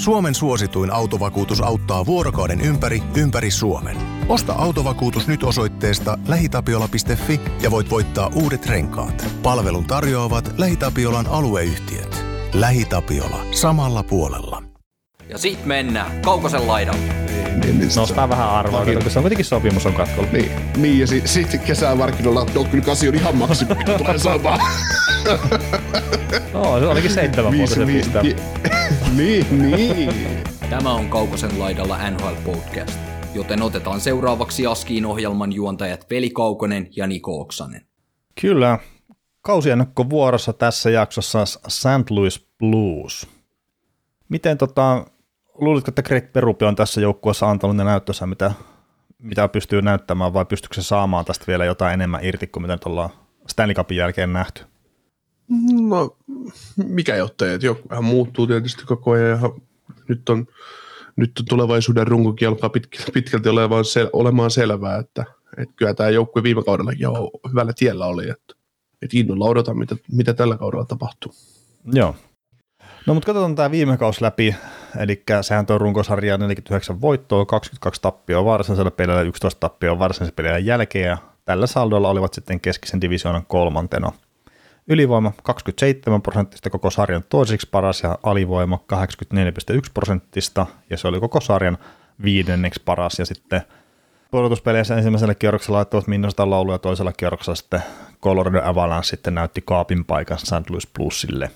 Suomen suosituin autovakuutus auttaa vuorokauden ympäri, ympäri Suomen. Osta autovakuutus nyt osoitteesta lähitapiola.fi ja voit voittaa uudet renkaat. Palvelun tarjoavat LähiTapiolan alueyhtiöt. LähiTapiola. Samalla puolella. Ja sit mennään Kaukosen laidalle. Niin, niin, Nostaa vähän arvoa, Vakio- koska se on kuitenkin sopimus on katkolla. Niin, niin ja sitten sit kesämarkkinoilla, no kyllä kasi on ihan maksimi, tulee saamaan. No, se olikin seitsemän vuotta se pistää. Niin, niin. Tämä on Kaukosen laidalla NHL Podcast, joten otetaan seuraavaksi Askiin ohjelman juontajat Veli Kaukonen ja Niko Oksanen. Kyllä. Kausiennakko vuorossa tässä jaksossa St. Louis Blues. Miten tota, luulitko, että Greg Perupi on tässä joukkueessa antanut ne näyttössä, mitä, mitä pystyy näyttämään, vai pystyykö se saamaan tästä vielä jotain enemmän irti kuin mitä nyt ollaan Stanley Cupin jälkeen nähty? No, mikä jottei, että joku muuttuu tietysti koko ajan ja nyt on, nyt on tulevaisuuden runkokin alkaa pitkälti, pitkälti olemaan, sel, olemaan selvää, että, että kyllä tämä joukkue viime kaudellakin jo hyvällä tiellä oli, että, että innolla odotan, mitä, mitä tällä kaudella tapahtuu. Joo. No mutta katsotaan tämä viime kaus läpi, eli sehän tuo runkosarja 49 voittoa, 22 tappioa varsinaisella pelillä, 11 tappioa varsinaisella pelillä jälkeen, ja tällä saldolla olivat sitten keskisen divisioonan kolmantena. Ylivoima 27 prosenttista koko sarjan toiseksi paras ja alivoima 84,1 prosenttista ja se oli koko sarjan viidenneksi paras ja sitten pudotuspeleissä ensimmäisellä kierroksella laittoivat laulu ja toisella kierroksella sitten Colorado Avalanche sitten näytti kaapin paikan St. Louis Bluesille.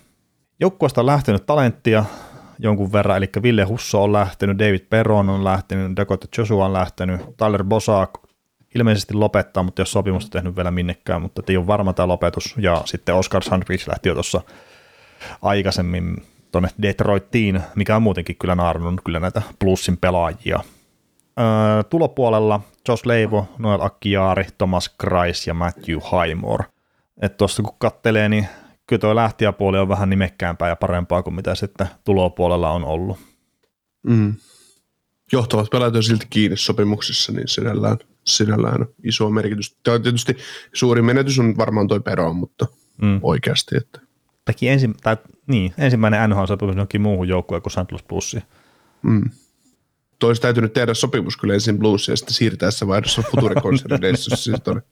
Joukkueesta on lähtenyt talenttia jonkun verran, eli Ville Husso on lähtenyt, David Perron on lähtenyt, Dakota Joshua on lähtenyt, Tyler Bosak ilmeisesti lopettaa, mutta jos sopimusta tehnyt vielä minnekään, mutta ei ole varma tämä lopetus. Ja sitten Oscar Sandwich lähti jo tuossa aikaisemmin tuonne Detroittiin, mikä on muutenkin kyllä naarannut kyllä näitä plussin pelaajia. Öö, tulopuolella Josh Leivo, Noel Akkiaari, Thomas Kreis ja Matthew Highmore. Että tuossa kun kattelee, niin kyllä tuo lähtiäpuoli on vähän nimekkäämpää ja parempaa kuin mitä sitten tulopuolella on ollut. Mm. Johtavat pelaajat on silti kiinni sopimuksissa, niin sinällään, sinällään iso merkitys. Tämä on tietysti suuri menetys on varmaan toi Peron, mutta Mm. oikeasti, että Teki ensi, tai, niin, ensimmäinen NHL-sopimus johonkin muuhun joukkueen kuin St. Louis Plussiin. mm. Toisi täytynyt tehdä sopimus kyllä ensin blues ja sitten siirtäessä vaihdossa Future-konserneissa. siis tuonne.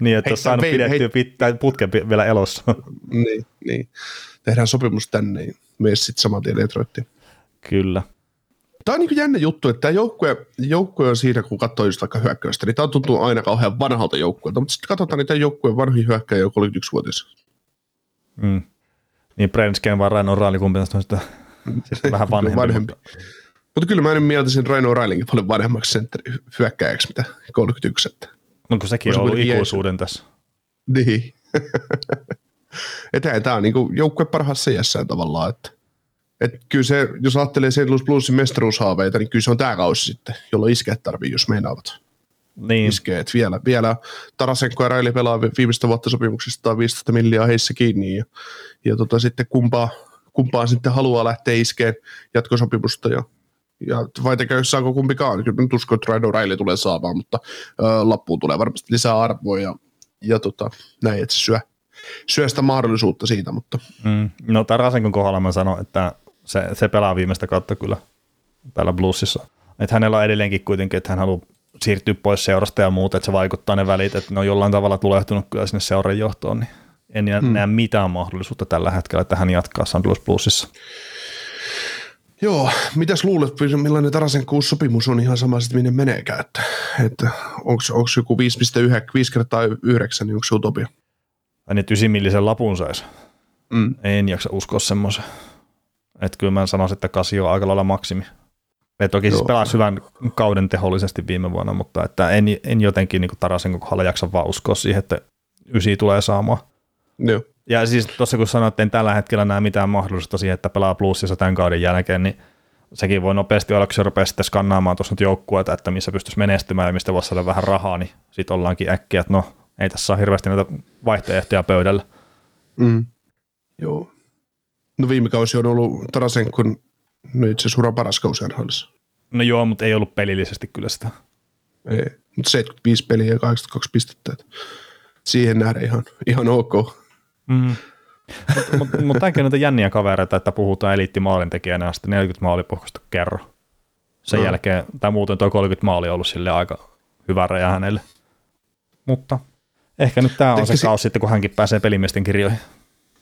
Niin, että olisi saanut pidettyä hei. pit, tai putken vielä elossa. niin, niin. Tehdään sopimus tänne, niin mene sitten saman tien Detroittiin. Kyllä. Tämä on niin jännä juttu, että tämä joukkue, joukkue on siinä, kun katsoo just vaikka hyökkäystä, niin tämä tuntuu aina kauhean vanhalta joukkueelta, mutta sitten katsotaan niitä joukkueen vanhoja hyökkäjä, joka oli 31-vuotias. Mm. Niin Brensken vai Raino Raali, kumpi tästä on sitä, sitten vähän vanhempi. vanhempi. Mutta, Mutta kyllä mä en mieltäisin Raino Railinkin paljon vanhemmaksi sentteri hyökkäjäksi, mitä 31. Että. no kun sekin On ollut ikuisuuden tässä. Niin. Että tämä on niin joukkue parhaassa iässään tavallaan, että et kyllä se, jos ajattelee St. Louis Bluesin mestaruushaaveita, niin kyllä se on tämä kausi sitten, jolloin iskeet tarvii, jos meinaavat Niin, iskeet. Vielä, vielä Tarasenko ja Raili pelaa vi- viimeistä vuotta sopimuksista 15 miljoonaa heissä kiinni ja, ja tota, sitten kumpaa, kumpaa sitten haluaa lähteä iskeen jatkosopimusta ja, ja vai tekee, saako kumpikaan. Kyllä nyt uskon, että Raili tulee saamaan, mutta ö, lappuun tulee varmasti lisää arvoa ja, ja tota, näin, että se syö, syö sitä mahdollisuutta siitä, mutta mm. no Tarasenkon kohdalla mä sanon, että se, se pelaa viimeistä kautta kyllä täällä Bluesissa. Että hänellä on edelleenkin kuitenkin, että hän haluaa siirtyä pois seurasta ja muuta, että se vaikuttaa ne välit, että ne on jollain tavalla tulehtunut kyllä sinne seuran johtoon, niin en hmm. näe mitään mahdollisuutta tällä hetkellä, että hän jatkaa St. Louis Bluesissa. Joo, mitäs luulet, millainen Tarasen kuusi sopimus on ihan sama sitten minne meneekään, että, että onko joku 5,9, 5 kertaa 9, niin onko se utopia? Tai niin, että ysimillisen lapun saisi. Mm. En jaksa uskoa semmoisen. Että kyllä mä sanoisin, että kasi on aika lailla maksimi. Me toki siis Joo. pelasi hyvän kauden tehollisesti viime vuonna, mutta että en, en jotenkin niin Tarasen kohdalla jaksa vaan uskoa siihen, että ysi tulee saamaan. Joo. Ja siis tuossa kun sanoit, että en tällä hetkellä näe mitään mahdollisuutta siihen, että pelaa plussissa tämän kauden jälkeen, niin sekin voi nopeasti olla, kun se rupeaa sitten skannaamaan tuossa nyt joukkueita, että missä pystyisi menestymään ja mistä voisi saada vähän rahaa, niin sitten ollaankin äkkiä, että no ei tässä ole hirveästi näitä vaihtoehtoja pöydällä. Mm. Joo. No viime kausi on ollut Tarasenkon no itse asiassa uran paras kausi NHLissa. No joo, mutta ei ollut pelillisesti kyllä sitä. Ei. Mutta 75 peliä ja 82 pistettä. että Siihen nähden ihan, ihan ok. Mm. Mutta mut, mut on näitä jänniä kavereita, että puhutaan eliittimaalintekijänä ja sitten 40 maalipuhkosta kerro. Sen No. jälkeen, tai muuten tuo 30 maali on ollut sille aika hyvä raja hänelle. Mutta ehkä nyt tämä on se Tekisi- kausi sitten, kun hänkin pääsee pelimiesten kirjoihin.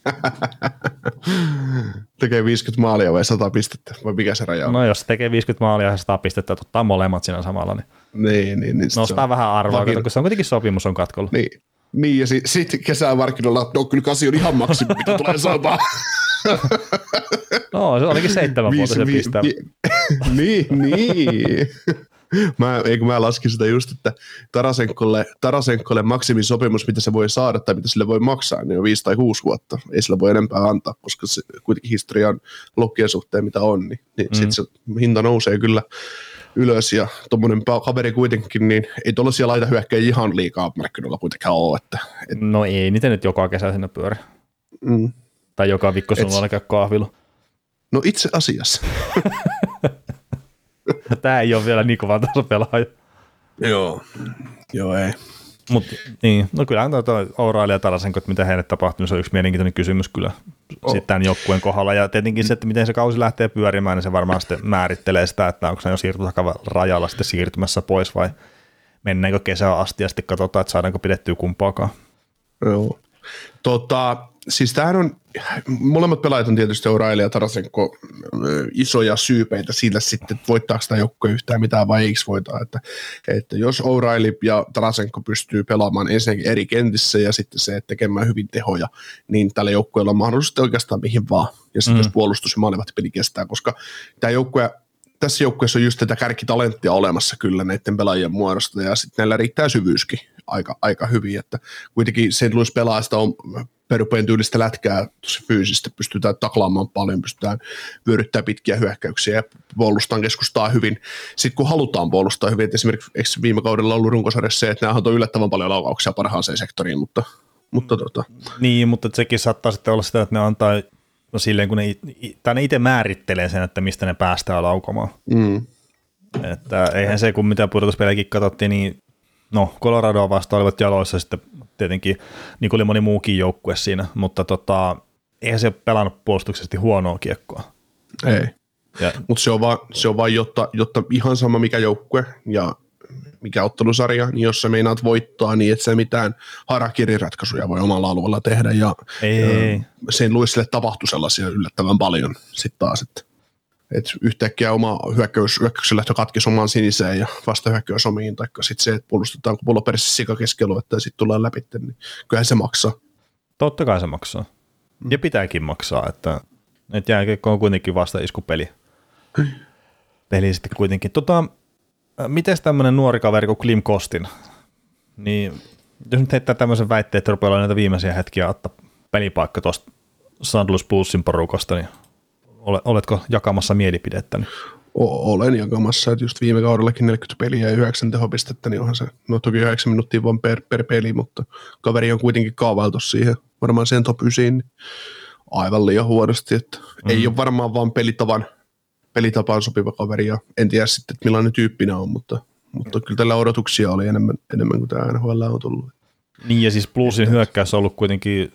Tekee 50 maalia vai 100 pistettä, vai mikä se raja on? No jos tekee 50 maalia ja 100 pistettä, että ottaa molemmat siinä samalla, niin Niin, niin, niin. nostaa on vähän arvoa, kato, kun se on kuitenkin sopimus on katkolla. Niin. Niin, ja sitten sit kesämarkkinoilla, että no kyllä kasi on ihan maksimi, mitä tulee saamaan. No, se olikin seitsemän vuotta se pistää. niin, niin. Mä, eikö mä laskin sitä just, että Tarasenkolle, Tarasenkolle maksimisopimus, mitä se voi saada tai mitä sille voi maksaa, niin on viisi tai kuusi vuotta. Ei sillä voi enempää antaa, koska se kuitenkin historia on lokkien suhteen, mitä on, niin, niin mm. sitten se hinta nousee kyllä ylös ja tuommoinen kaveri kuitenkin, niin ei tuollaisia laita hyökkäjä ihan liikaa markkinoilla kuitenkaan ole, että et, No ei niitä nyt joka kesä sinne pyöri. mm. Tai joka viikko Et- sunnalla käy kahvilla. No itse asiassa. Tämä ei ole vielä niin kova taso pelaaja. Joo. Joo, ei. Mut, niin, no kyllähän tuo, tuo Ouraili ja Tarasenko, että mitä heille tapahtuu, niin se on yksi mielenkiintoinen kysymys kyllä Oh. sitten tämän joukkueen kohdalla. Ja tietenkin se, että miten se kausi lähtee pyörimään, niin se varmaan sitten määrittelee sitä, että onko se jo rajalla sitten siirtymässä pois vai mennäänkö kesään asti ja sitten katsotaan, että saadaanko pidettyä kumpaakaan. Joo. Tota, siis tämähän on, molemmat pelaajat on tietysti O'Reilly ja Tarasenko isoja syypeitä sillä sitten, että voittaako tämä joukkue yhtään mitään vai eikö voita. Että, että jos O'Reilly ja Tarasenko pystyy pelaamaan ensinnäkin eri kentissä ja sitten se, että tekemään hyvin tehoja, niin tällä joukkueella on mahdollisuus oikeastaan mihin vaan. Ja sitten Mm. jos puolustus ja maalivahti peli kestää, koska tämä joukkue tässä joukkueessa on just tätä kärkitalenttia olemassa kyllä näiden pelaajien muodosta, ja sitten näillä riittää syvyyskin aika, aika hyvin, että kuitenkin St. Louis pelaa sitä on perupeen tyylistä lätkää tosi fyysistä, pystytään taklaamaan paljon, pystytään vyöryttämään pitkiä hyökkäyksiä ja puolustaan keskustaa hyvin. Sitten kun halutaan puolustaa hyvin, että esimerkiksi eikö viime kaudella ollut runkosarjassa se, että nämä on yllättävän paljon laukauksia parhaaseen sektoriin, mutta, mutta tota, Niin, mutta sekin saattaa sitten olla sitä, että ne antaa no silleen, kun ne, tai ne itse määrittelee sen, että mistä ne päästään laukomaan. mm, Että eihän se, kun mitä pudotuspelejäkin katsottiin, niin no Coloradoa vastaan olivat jaloissa sitten tietenkin, niin kuin oli moni muukin joukkue siinä, mutta tota, eihän se pelannut puolustuksesti huonoa kiekkoa. ei. Mutta se on vaan, se on vaan jotta, jotta ihan sama mikä joukkue ja mikä ottelusarja, niin jos sä meinaat voittaa, niin et sä mitään harakiriratkaisuja voi omalla alueella tehdä. Ja ei, sen Luisille tapahtui sellaisia yllättävän paljon sitten taas, että et yhtäkkiä oma hyökkäys, hyökkäyksen lähtö katkesi omaan siniseen ja vastahyökkäys omiin, tai sitten se, että puolustetaan kun pullo perässä sika keskialuetta ja sitten tullaan läpi, niin kyllähän se maksaa. totta kai se maksaa. Ja pitääkin maksaa, että, että jääkiekko on kuitenkin vasta iskupeli. Peli sitten kuitenkin. Tota, miten tämmöinen nuori kaveri kuin Klim Kostin, niin jos nyt heittää tämmöisen väitteen, että rupeaa näitä viimeisiä hetkiä ottaa pelipaikka tuosta Sandlus Pulssin porukasta, niin oletko jakamassa mielipidettä? Niin? O- olen jakamassa, että just viime kaudellakin 40 peliä ja 9 tehopistettä, niin onhan se, no toki 9 minuuttia vaan per, per peli, mutta kaveri on kuitenkin kaavailtu siihen, varmaan sen top 9, niin aivan liian huonosti, että mm. ei ole varmaan vaan pelitavan, pelitapaan sopiva kaveri ja en tiedä sitten, että millainen tyyppinä on, mutta, mutta kyllä tällä odotuksia oli enemmän, enemmän kuin tämä NHL on tullut. Niin ja siis Bluesin hyökkäys on ollut kuitenkin,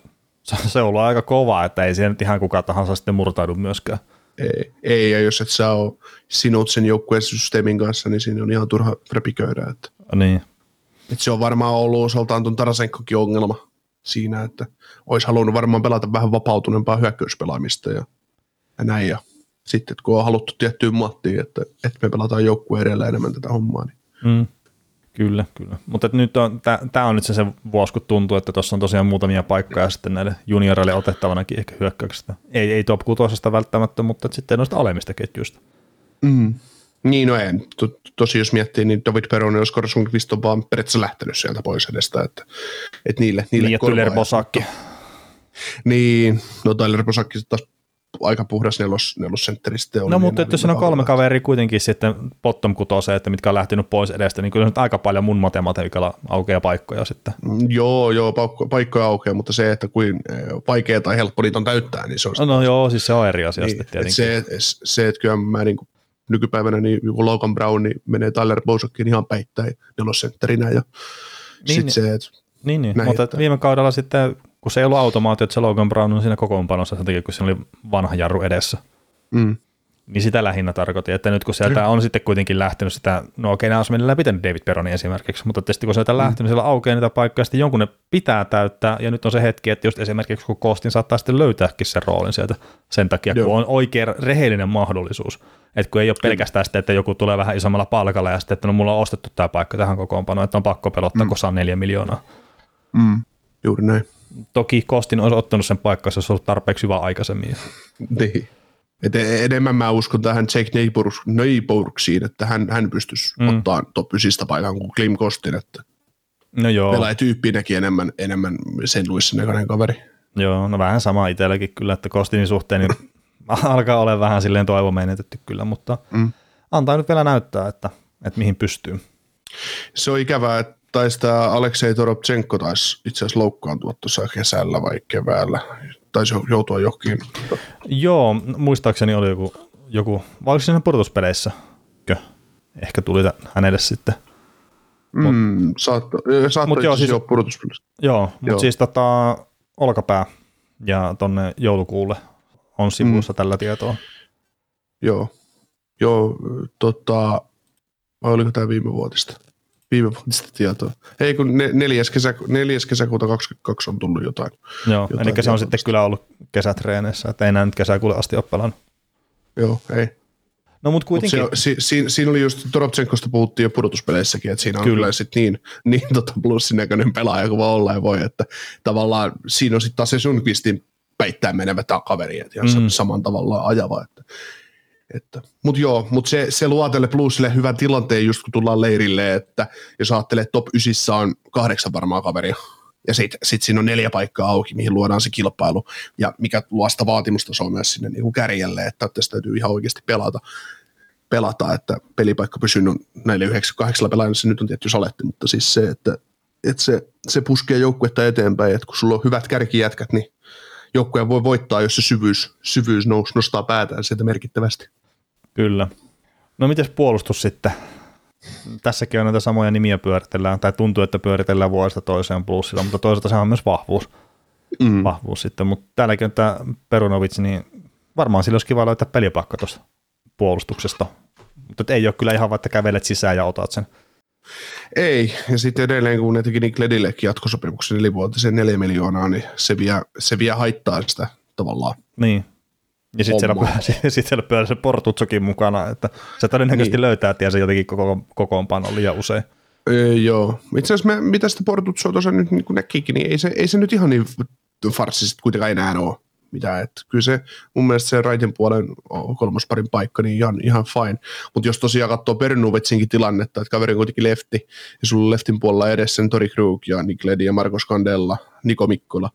se on ollut aika kova, että ei siihen nyt ihan kuka tahansa sitten murtaudu myöskään. Ei, ei, ja jos et sä ole sinut sen joukkueen systeemin kanssa, niin siinä on ihan turha repiköidä, että Niin. Et se on varmaan ollut osaltaan tuon Tarasenkokin ongelma siinä, että olisi halunnut varmaan pelata vähän vapautuneempaa hyökkäyspelaamista ja, ja näin. Ja sitten kun on haluttu tiettyyn mattiin, että, että me pelataan joukkueen edellä enemmän tätä hommaa, niin Mm. Kyllä, kyllä. Mutta nyt on, tämä on nyt se, se vuosi, kun tuntuu, että tuossa on tosiaan muutamia paikkoja sitten näille junioreille otettavanakin ehkä hyökkäyksestä. Ei, ei top 6 välttämättä, mutta sitten noista alemmista ketjuista. mm. Niin, no ei. To, tosi jos miettii, niin David Peroni ja Skor Sundqvist on vaan periaatteessa lähtenyt sieltä pois edestä, että, että niille, niille Niin, ja Tyler Bosakki. Niin, no Tyler Bosakki taas aika puhdas nelos, nelossentteri sitten oli. No mutta jos on kolme kaveria kuitenkin sitten bottom kutoseen, että mitkä on lähtenyt pois edestä, niin kyllä nyt aika paljon mun matematiikalla aukeaa paikkoja sitten. Mm, Joo, joo, paikko, paikkoja aukeaa, mutta se, että kuin eh, vaikea tai helppo niitä on täyttää, niin se on No, no joo, siis se on eri asia niin, sitten et tietenkin. se, se, että kyllä mä niin kuin, nykypäivänä niin joku Logan Brown niin menee Tyler Bosakkiin ihan päittäin nelosentterinä ja Niin, sitten se, että Niin, niin. Näin, mutta että- viime kaudella sitten kun se ei ollut automaatio, että se Logan Brown on siinä kokoonpanossa sen takia, kun se oli vanha jarru edessä. Mm. Niin sitä lähinnä tarkoitin, että nyt kun sieltä on sitten kuitenkin lähtenyt sitä, no okei, nämä olisi läpitänyt David Peroni esimerkiksi, mutta tietysti kun sieltä on lähtenyt, siellä aukeaa niitä paikkoja, sitten jonkun ne pitää täyttää, ja nyt on se hetki, että just esimerkiksi kun Kostin saattaa sitten löytääkin sen roolin sieltä sen takia, Joo. kun on oikea rehellinen mahdollisuus, että kun ei ole pelkästään sitten, että joku tulee vähän isommalla palkalla ja sitten, että no mulla on ostettu tämä paikka tähän kokoonpanoon, että on pakko pelottaa, mm. kun saa neljä miljoonaa. Mm. Juuri näin. Toki Kostin olisi ottanut sen paikkaa, jos olisi ollut tarpeeksi hyvä aikaisemmin. niin. Et e- enemmän mä uskon tähän Jake Neighborksiin, että hän, hän pystyisi mm. ottaa top 9 paikan kuin Klim Kostin, että no joo. pelaa tyyppinäkin enemmän, enemmän sen luissa näköinen kaveri. Joo, no vähän sama itselläkin kyllä, että Kostinin suhteen niin alkaa olla vähän silleen toivo menetetty kyllä, mutta mm. antaa nyt vielä näyttää, että, että mihin pystyy. Se on ikävää, että taisi tämä Aleksei Toropchenko taisi itse asiassa loukkaantua tuossa kesällä vai keväällä. Taisi joutua johonkin. Joo, muistaakseni oli joku, joku vai oliko siinä pudotuspeleissä? Ehkä tuli hänelle sitten. Mm, saatto, saatto mut joo, siis, jo pudotuspeleissä. Joo, mutta siis tota, olkapää ja tonne joulukuulle on sivussa mm. tällä tietoa. Joo, joo tota, vai oliko tämä viime vuotista? Viime vuotista tietoa. Ei kun neljäs, kesä, neljäs kesäkuuta 2022 on tullut jotain. Joo, jotain eli se on sitten kyllä ollut kesätreeneissä, että ei näin nyt kesäkuulle asti ole pelannut. Joo, ei. No mutta kuitenkin. Mut se, si, siinä oli just, Toropchenkosta puhuttiin jo pudotuspeleissäkin, että siinä on kyllä, kyllä sit niin, niin tota plussinäköinen pelaaja kuin olla ja voi, että tavallaan siinä on sitten taas se Sundqvistin peittää menevä kaveri, että ihan mm. saman tavalla ajava, että että, mutta joo, mutta se, se luo tälle plusille hyvän tilanteen just kun tullaan leirille, että jos ajattelee, että top 9 on kahdeksan varmaa kaveria, ja sitten sit siinä on neljä paikkaa auki, mihin luodaan se kilpailu, ja mikä luo sitä vaatimustasoa myös sinne niin kuin kärjelle, että tässä täytyy ihan oikeasti pelata, pelata että pelipaikka pysyy näille 98 pelaajille, se nyt on tietty saletti, mutta siis se, että, että se, se puskee joukkuetta eteenpäin, että kun sulla on hyvät kärkijätkät, niin joukkue voi voittaa, jos se syvyys, syvyys nous, nostaa päätään sieltä merkittävästi. Kyllä. No miten puolustus sitten? Tässäkin on näitä samoja nimiä pyöritellään, tai tuntuu, että pyöritellään vuodesta toiseen plussilla, mutta toisaalta se on myös vahvuus. Mm. vahvuus sitten. Mutta täälläkin on tämä Perunovic, niin varmaan sillä olisi kiva löytää pelipakka tuosta puolustuksesta. Mutta ei ole kyllä ihan vaikka kävelet sisään ja otat sen. Ei, ja sitten edelleen kun ne teki Nick Ledillekin jatkosopimuksen nelivuotisen neljä miljoonaa, niin se vie, se vie haittaa sitä tavallaan. Niin, ja sitten siellä, sit siellä pyörä se Portutsokin mukana, että se todennäköisesti niin. löytää tiensä jotenkin koko, kokoonpano liian usein. Öö, joo. Itse asiassa mitä sitä Portutsoa tuossa nyt niin näkikin, niin ei se, ei se nyt ihan niin farssisesti kuitenkaan enää ole mitään. Että kyllä se mun mielestä se raiten puolen kolmosparin paikka, niin ihan, ihan fine. Mutta jos tosiaan katsoo Pernuvetsinkin tilannetta, että kaveri on kuitenkin lefti, ja sulla on leftin puolella edessä Tori Krug ja Nick Ledi ja Marcos Candella, Niko Mikkola,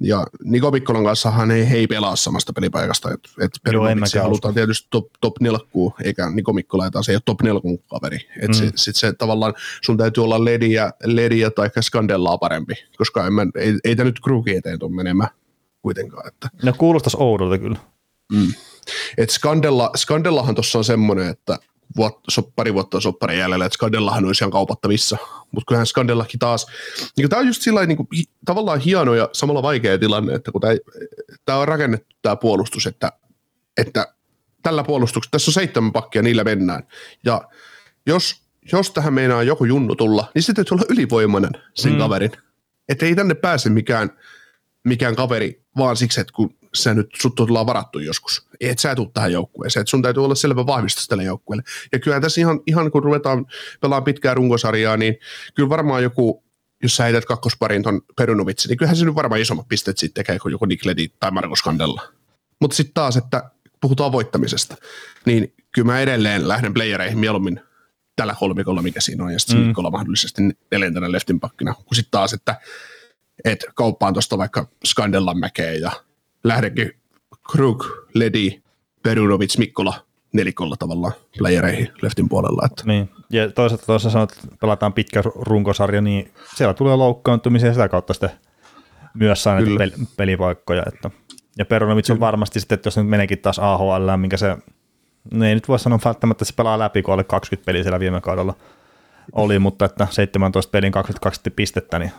ja Niko Mikkolan kanssa hän ei, he ei pelaa samasta pelipaikasta, että et Pernovic halutaan tietysti top, top nelkkuu, eikä Niko Mikkola, taas ei ole top nelkun kaveri. Mm. sit, sit se tavallaan sun täytyy olla lediä, lediä tai skandellaa parempi, koska en mä, ei, ei tämä nyt kruuki eteen tule menemään kuitenkaan. Että. No kuulostaisi oudolta kyllä. Mm. Et Skandella, Skandellahan tuossa on semmoinen, että vuot, so, pari vuotta sopparin jäljellä, että Skandellahan olisi ihan kaupattavissa. Mutta kyllähän Skandellakin taas, niin tämä on just sillä niin kuin, tavallaan hieno ja samalla vaikea tilanne, että kun tämä on rakennettu tämä puolustus, että, että tällä puolustuksella, tässä on seitsemän pakkia, niillä mennään. Ja jos, jos tähän meinaa joku junnu tulla, niin sitten täytyy olla ylivoimainen sen mm. kaverin. Että ei tänne pääse mikään, mikään kaveri vaan siksi, että kun sä nyt sut tullaan varattu joskus. Et sä tuu tähän joukkueeseen. Et sun täytyy olla selvä vahvistus tälle joukkueelle. Ja kyllä tässä ihan, ihan kun ruvetaan pelaamaan pitkää runkosarjaa, niin kyllä varmaan joku, jos sä heität kakkosparin ton Perunovitsin, niin kyllähän se nyt varmaan isommat pisteet sitten tekee kuin joku Nikledi tai Markus Kandella. Mutta sitten taas, että puhutaan voittamisesta, niin kyllä mä edelleen lähden playereihin mieluummin tällä kolmikolla, mikä siinä on, ja sitten mm. mahdollisesti neljäntenä leftin pakkina, kun sitten taas, että et kauppaan tuosta vaikka Skandellan mäkeä ja lähdekin Krug, Ledi, Perunovic, Mikkola nelikolla tavallaan playereihin leftin puolella. Että. Niin. Ja toisaalta tuossa sanoit, että pelataan pitkä runkosarja, niin siellä tulee loukkaantumisia sitä kautta sitten myös saa näitä pel- pelipaikkoja. Että. Ja Perunovic on varmasti sitten, että jos nyt meneekin taas AHL, minkä se, no ei nyt voi sanoa välttämättä, että se pelaa läpi, kun oli 20 peliä siellä viime kaudella oli, mutta että 17 pelin 22 pistettä, niin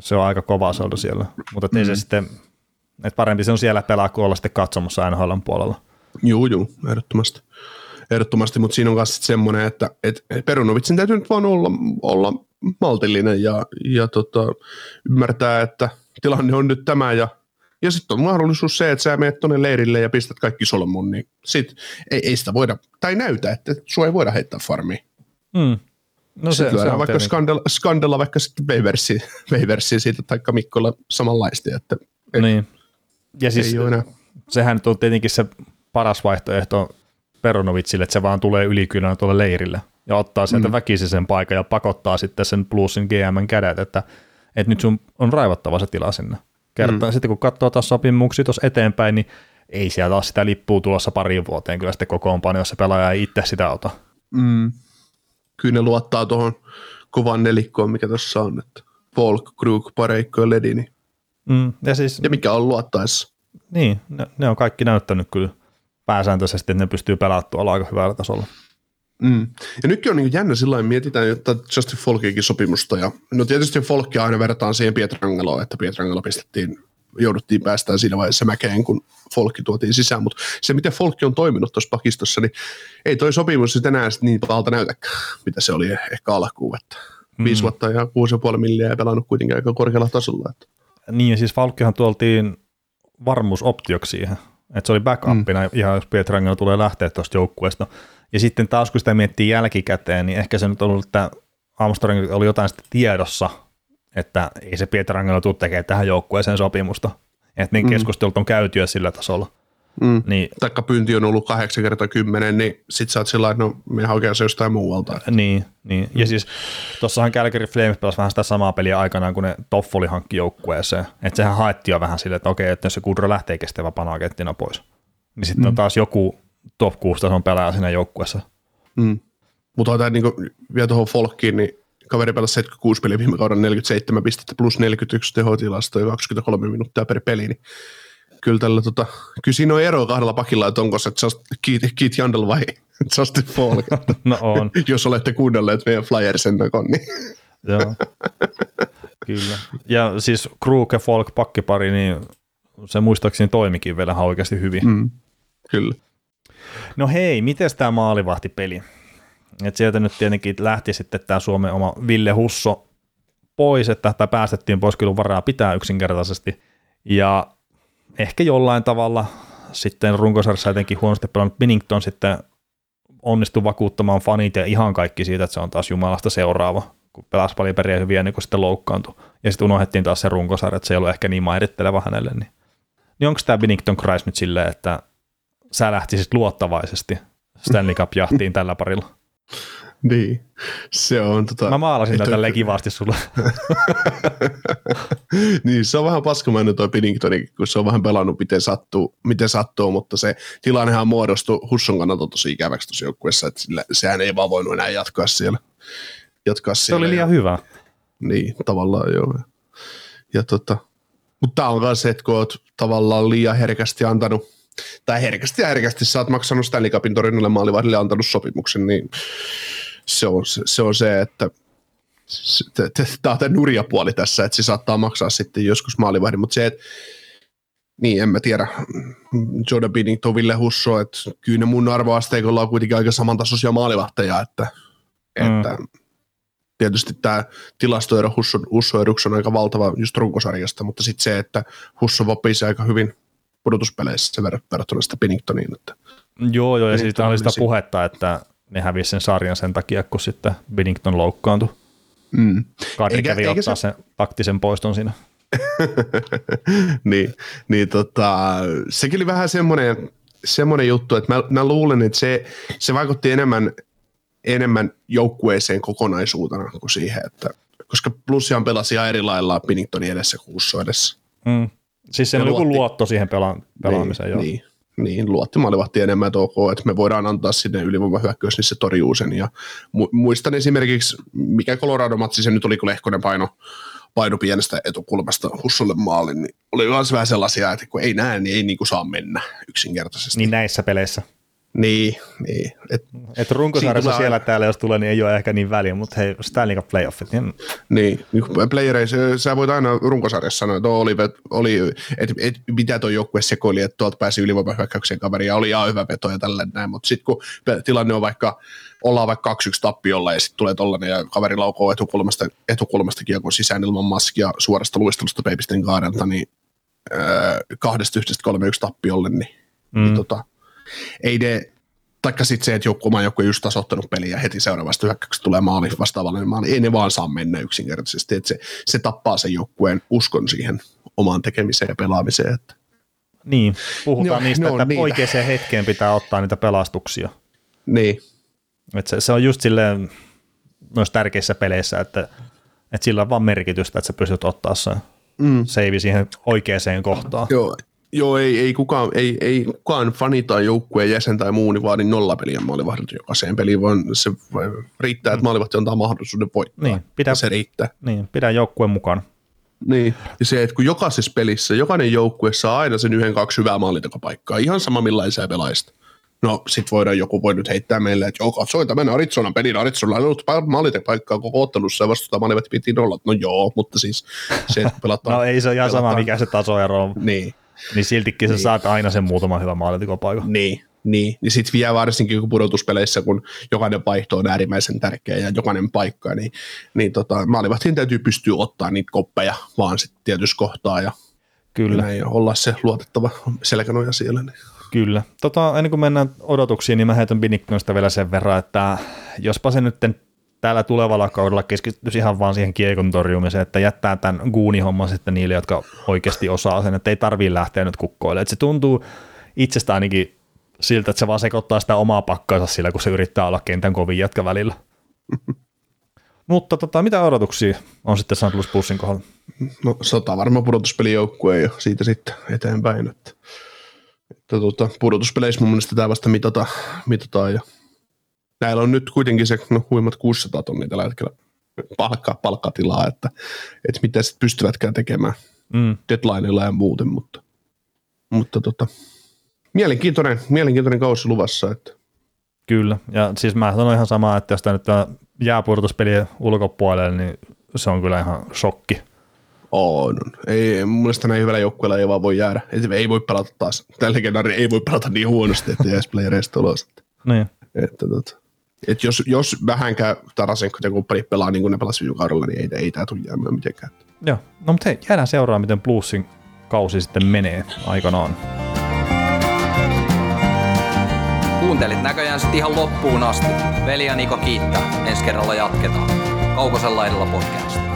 se on aika kova saldo siellä. Mutta mm. ei se sitten, että parempi se on siellä pelaa kuin olla sitten katsomassa NHL puolella. Joo, joo, ehdottomasti. Ehdottomasti, mutta siinä on myös semmoinen, että, että Perunovitsin täytyy nyt vaan olla, olla maltillinen ja, ja tota, ymmärtää, että tilanne on nyt tämä ja ja sitten on mahdollisuus se, että sä menet tuonne leirille ja pistät kaikki solmuun, niin sit ei, ei sitä voida, tai näytä, että sua ei voida heittää farmiin. Mm. No se, se on vaikka skandella, skandella vaikka sitten Waversi, Waversi siitä, taikka Mikkola samanlaista. Että ei, niin. Ja siis sehän on tietenkin se paras vaihtoehto Peronovitsille, että se vaan tulee ylikylänä tuolle leirille ja ottaa sieltä mm. väkisin sen paikan ja pakottaa sitten sen plussin GMn kädet, että, että nyt sun on raivattava se tila sinne. Kertaa. Mm. Sitten kun katsoo taas sopimuksia tuossa eteenpäin, niin ei siellä taas sitä lippua tulossa pariin vuoteen kyllä sitten kokoonpano, jos se pelaaja ei itse sitä ota. Mm kyllä ne luottaa tuohon kovan nelikkoon, mikä tuossa on, että Volk, Krug, Pareikko ja Ledi. Niin. Mm, ja, siis, ja mikä on luottaessa. Niin, ne, ne, on kaikki näyttänyt kyllä pääsääntöisesti, että ne pystyy pelaamaan tuolla aika hyvällä tasolla. Mm. Ja nytkin on niin jännä sillä mietitään että Justin Folkiakin sopimusta. Ja, no tietysti Folkia aina verrataan siihen Pietrangeloon, että Pietrangelo pistettiin jouduttiin päästään siinä vaiheessa mäkeen, kun Folkki tuotiin sisään, mutta se, miten Folkki on toiminut tuossa pakistossa, niin ei toi sopimus sitten enää niin pahalta näytäkään, mitä se oli ehkä alkuun, että mm. viisi vuotta ja kuusi ja puoli milliä ja pelannut kuitenkin aika korkealla tasolla. Että. Niin, ja siis Folkkihan tuoltiin varmuusoptioksi siihen, että se oli backupina mm. ihan jos Pietrangelo tulee lähteä tuosta joukkueesta. Ja sitten taas kun sitä miettii jälkikäteen, niin ehkä se nyt on ollut, että Armstrong oli jotain sitten tiedossa että ei se Pietrangelo tule tekemään tähän joukkueeseen sopimusta. Että niin mm. keskustelut on käyty jo sillä tasolla. Mm. Niin, Taikka pyynti on ollut 8 kertaa 10, niin sit sä oot sillä että no me hakee se jostain muualta. Niin, niin. Mm. ja siis tuossahan Calgary Flames pelasi vähän sitä samaa peliä aikanaan, kun ne Toffoli hankki joukkueeseen. Että sehän haettiin jo vähän silleen, että okei, että jos se Kudro lähtee kestävä panakettina pois, niin sitten mm. on taas joku top 6 tason pelaaja siinä joukkueessa. Mm. Mutta otetaan niin vielä tuohon Folkkiin, niin kaveri pelasi 76 peliä viime kauden 47 pistettä plus 41 tehotilastoa ja 23 minuuttia per peli, niin kyllä tällä tota, kyllä siinä on eroa kahdella pakilla, että onko se just Keith, Keith Jandel vai Justin Falk. no on. Jos olette kuunnelleet meidän Flyersen niin. Joo, kyllä. Ja siis Krug ja Falk pakkipari, niin se muistaakseni toimikin vielä ihan oikeasti hyvin. Mm, kyllä. No hei, miten tämä maalivahtipeli? Et sieltä nyt tietenkin lähti sitten tämä Suomen oma Ville Husso pois, että tämä päästettiin pois, kyllä varaa pitää yksinkertaisesti. Ja ehkä jollain tavalla sitten runkosarjassa jotenkin huonosti pelannut Binnington sitten onnistui vakuuttamaan fanit ja ihan kaikki siitä, että se on taas Jumalasta seuraava, kun pelasi paljon periä hyviä, niin kun sitten loukkaantui. Ja sitten unohdettiin taas se runkosarja, että se ei ollut ehkä niin mairitteleva hänelle. Niin, niin onko tämä Binnington Christ nyt silleen, että sä lähtisit luottavaisesti Stanley Cup-jahtiin tällä parilla? Niin, se on tota... Mä maalasin tätä ole... kivasti sulle. niin, se on vähän paskamainen tuo Piddingtonikin, kun se on vähän pelannut miten sattuu, miten sattuu mutta se tilannehan muodostui Husson kannalta tosi ikäväksi tuossa joukkueessa, että sillä, sehän ei vaan voinut enää jatkaa siellä. Jatkaa se siellä oli liian ja, hyvä. Niin, tavallaan joo. Ja tota, mutta tämä on myös se, että kun oot tavallaan liian herkästi antanut tai herkästi ja herkästi sä oot maksanut Stanley Cupin torjunnalle maalivahdille antanut sopimuksen, niin se on se, se, on se että tämä on tämä nurja puoli tässä, että se saattaa maksaa sitten joskus maalivahdin, mutta se, että niin, en mä tiedä. Jordan Binnington, Ville Husso, että kyllä ne mun arvoasteikolla on kuitenkin aika samantasoisia maalivahteja, että, mm. että tietysti tämä tilastoero Husso, Husso on aika valtava just runkosarjasta, mutta sitten se, että Husso vapisi aika hyvin pudotuspeleissä verrattuna sitä Binningtoniin. Että joo, joo, ja siitä oli sitä puhetta, että ne hävisi sen sarjan sen takia, kun sitten Binnington loukkaantui. Mm. Karri kävi ottaa se... sen taktisen poiston siinä. niin, niin tota, sekin oli vähän semmoinen, semmoinen juttu, että mä, mä luulen, että se, se vaikutti enemmän, enemmän joukkueeseen kokonaisuutena kuin siihen, että koska Plussiaan pelasi ihan eri lailla Binningtonin edessä kuin Usso edessä. Mm. Siis se on joku luotto siihen pela- pelaamiseen, niin, joo. Niin, niin, luotti maalivahti enemmän, että ok, että me voidaan antaa sinne ylivoimahyökkäys, niin se torjuu sen. Ja mu- muistan esimerkiksi, mikä Colorado-matsi se nyt oli, kun Lehkonen paino, paino pienestä etukulmasta Hussolle maalin, niin oli myös vähän sellaisia, että kun ei näe, niin ei niin kuin saa mennä yksinkertaisesti. Niin näissä peleissä. Niin, niin. Et, Et runkosarjassa Siitä siellä tulee- täällä, jos tulee, niin ei ole ehkä niin väliä, mutta hei, Stanley Cup playoffit, niin niin, playereissa, sä voit aina runkosarjassa sanoa, että oli, oli että et, mitä tuo joukkue sekoili, että tuolta pääsi ylivoimahyökkäyksen kaveri ja oli ihan hyvä veto ja tällä näin, mutta sitten kun tilanne on vaikka, ollaan vaikka 2-1 tappiolla ja sitten tulee tollanen ja kaveri laukoo etukulmasta, etukulmasta kiekon sisään ilman maskia suorasta luistelusta peipisten kaarelta, niin öö, kahdesta yhdestä kolme yksi tappiolle, niin, mm. niin tota, ei ne, taikka sitten se, että joku, oma on just tasoittanut peliä ja heti seuraavasta hyökkäyksestä tulee maali vastaavallainen maali. Ei ne vaan saa mennä yksinkertaisesti. Että se, se tappaa sen joukkueen uskon siihen omaan tekemiseen ja pelaamiseen. Että. Niin, puhutaan Joo, niistä, ne on että niitä. oikeaan hetkeen pitää ottaa niitä pelastuksia. Niin, Et se, se on just silleen noissa tärkeissä peleissä, että, että sillä on vaan merkitystä, että sä pystyt ottaa sen mm. save siihen oikeaan kohtaan. joo. Joo, ei, ei, kukaan, ei, ei kukaan fani tai joukkueen jäsen tai muu niin vaadi nollapeliä maalivahdilta jokaiseen peliin, vaan se riittää, että maalivahti antaa mahdollisuuden voittaa. Niin, pitää- se riittää. Niin, pidä joukkueen mukana. Niin, ja se, että kun jokaisessa pelissä, jokainen joukkue saa aina sen yhden, kaksi hyvää maalintakapaikkaa, ihan sama millaisia pelaajista. No, sit voidaan joku voi nyt heittää meille, että joo, katsoi tämän Arizonan pelin, Arizona on ollut maalintakapaikkaa koko ottelussa ja vastusta maalivat piti nollat. No joo, mutta siis se, että pelataan. No ei se ole ihan sama, pelataan- mikä se tasoero on, Niin, niin siltikin sä saat aina sen muutaman hyvän maalintekopaikan. niin, niin. niin sitten vielä varsinkin kun pudotuspeleissä, kun jokainen vaihto on äärimmäisen tärkeä ja jokainen paikka, niin, niin tota, maalivahtiin täytyy pystyä ottaa niitä koppeja vaan sitten tietyssä kohtaa ja, Kyllä, näin, olla se luotettava selkänoja siellä. Niin. kyllä. Tota, ennen kuin mennään odotuksiin, niin mä heitän Biniknoista vielä sen verran, että jospa se nyt täällä tulevalla kaudella keskittyisi ihan vaan siihen kiekon torjumiseen, että jättää tämän guunihomman sitten niille, jotka oikeasti osaa sen, että ei tarvii lähteä nyt kukkoille. Että se tuntuu itsestä ainakin siltä, että se vaan sekoittaa sitä omaa pakkaansa sillä, kun se yrittää olla kentän kovin jatka välillä. Mutta tota, mitä odotuksia on sitten St. Louis Bussin kohdalla? No sota varmaan pudotuspelijoukkue ja siitä sitten eteenpäin. Että, että tuota, pudotuspeleissä mun mielestä tämä vasta mitata, mitataan ja näillä on nyt kuitenkin se no, huimat 600 tonnia tällä hetkellä palkka, palkkatilaa, että, että mitä sitten pystyvätkään tekemään Mm, deadlineilla ja muuten, mutta, mutta tota, mielenkiintoinen, mielenkiintoinen kausi luvassa, että kyllä, ja siis mä sanon ihan samaa, että jos tämä nyt jää pudotuspelien ulkopuolelle, niin se on kyllä ihan shokki. on. Ei, mun mielestä näin hyvällä joukkueella ei vaan voi jäädä. Ei voi pelata taas, tällä legendaari ei voi pelata niin huonosti, että jäisi playereista ulos. Että, Niin. että, tota, et jos, jos vähänkään Tarasenko ja kumppanit pelaa niin kuin ne pelasivat viime kaudella, niin ei, ei tämä tule jäämään mitenkään. Joo, no mutta hei, jäädään seuraamaan, miten Bluesin kausi sitten menee aikanaan. Kuuntelit näköjään sit ihan loppuun asti. Veli ja Niko kiittää. Ensi kerralla jatketaan. Kaukosella laidalla podcast.